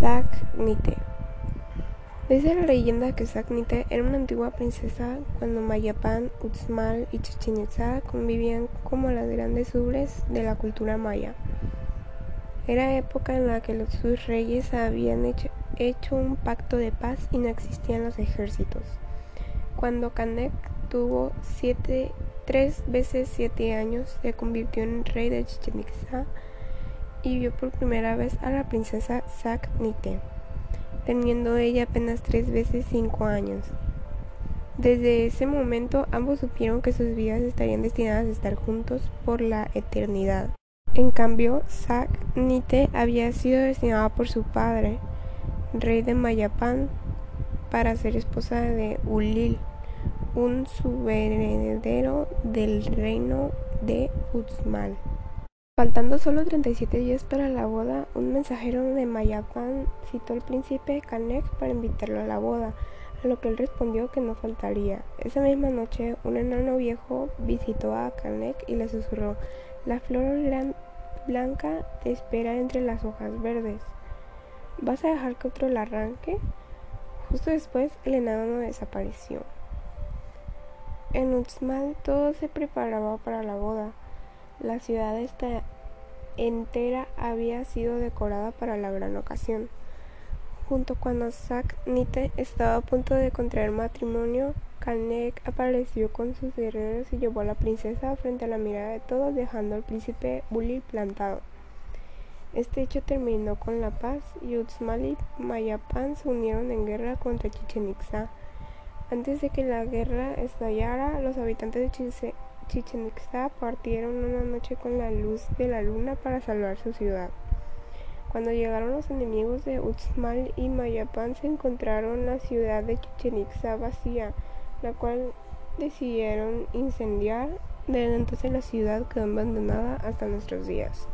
Saknite. Dice la leyenda que Saknite era una antigua princesa cuando Mayapan, Uxmal y Chichen Itza convivían como las grandes ubres de la cultura maya. Era época en la que los sus reyes habían hecho, hecho, un pacto de paz y no existían los ejércitos. Cuando Kanek tuvo siete, tres veces siete años, se convirtió en rey de Chichen Itza y vio por primera vez a la princesa Saknite, teniendo ella apenas tres veces cinco años. Desde ese momento ambos supieron que sus vidas estarían destinadas a estar juntos por la eternidad. En cambio, Saknite había sido destinada por su padre, rey de Mayapan, para ser esposa de Ulil, un subheredero del reino de Uxmal. Faltando solo 37 días para la boda, un mensajero de Mayapan citó al príncipe Kanek para invitarlo a la boda, a lo que él respondió que no faltaría. Esa misma noche, un enano viejo visitó a Kanek y le susurró: La flor blanca te espera entre las hojas verdes. ¿Vas a dejar que otro la arranque? Justo después, el enano desapareció. En Uxmal todo se preparaba para la boda. La ciudad entera había sido decorada para la gran ocasión. Junto cuando Zack Nite estaba a punto de contraer matrimonio, Kanek apareció con sus guerreros y llevó a la princesa frente a la mirada de todos, dejando al príncipe Bully plantado. Este hecho terminó con la paz y Uxmal y Mayapan se unieron en guerra contra Chichen Itza. Antes de que la guerra estallara, los habitantes de Chichen Itza partieron una noche con la luz de la luna para salvar su ciudad. Cuando llegaron los enemigos de Uxmal y Mayapan se encontraron la ciudad de Chichen Itza vacía, la cual decidieron incendiar. Desde entonces la ciudad quedó abandonada hasta nuestros días.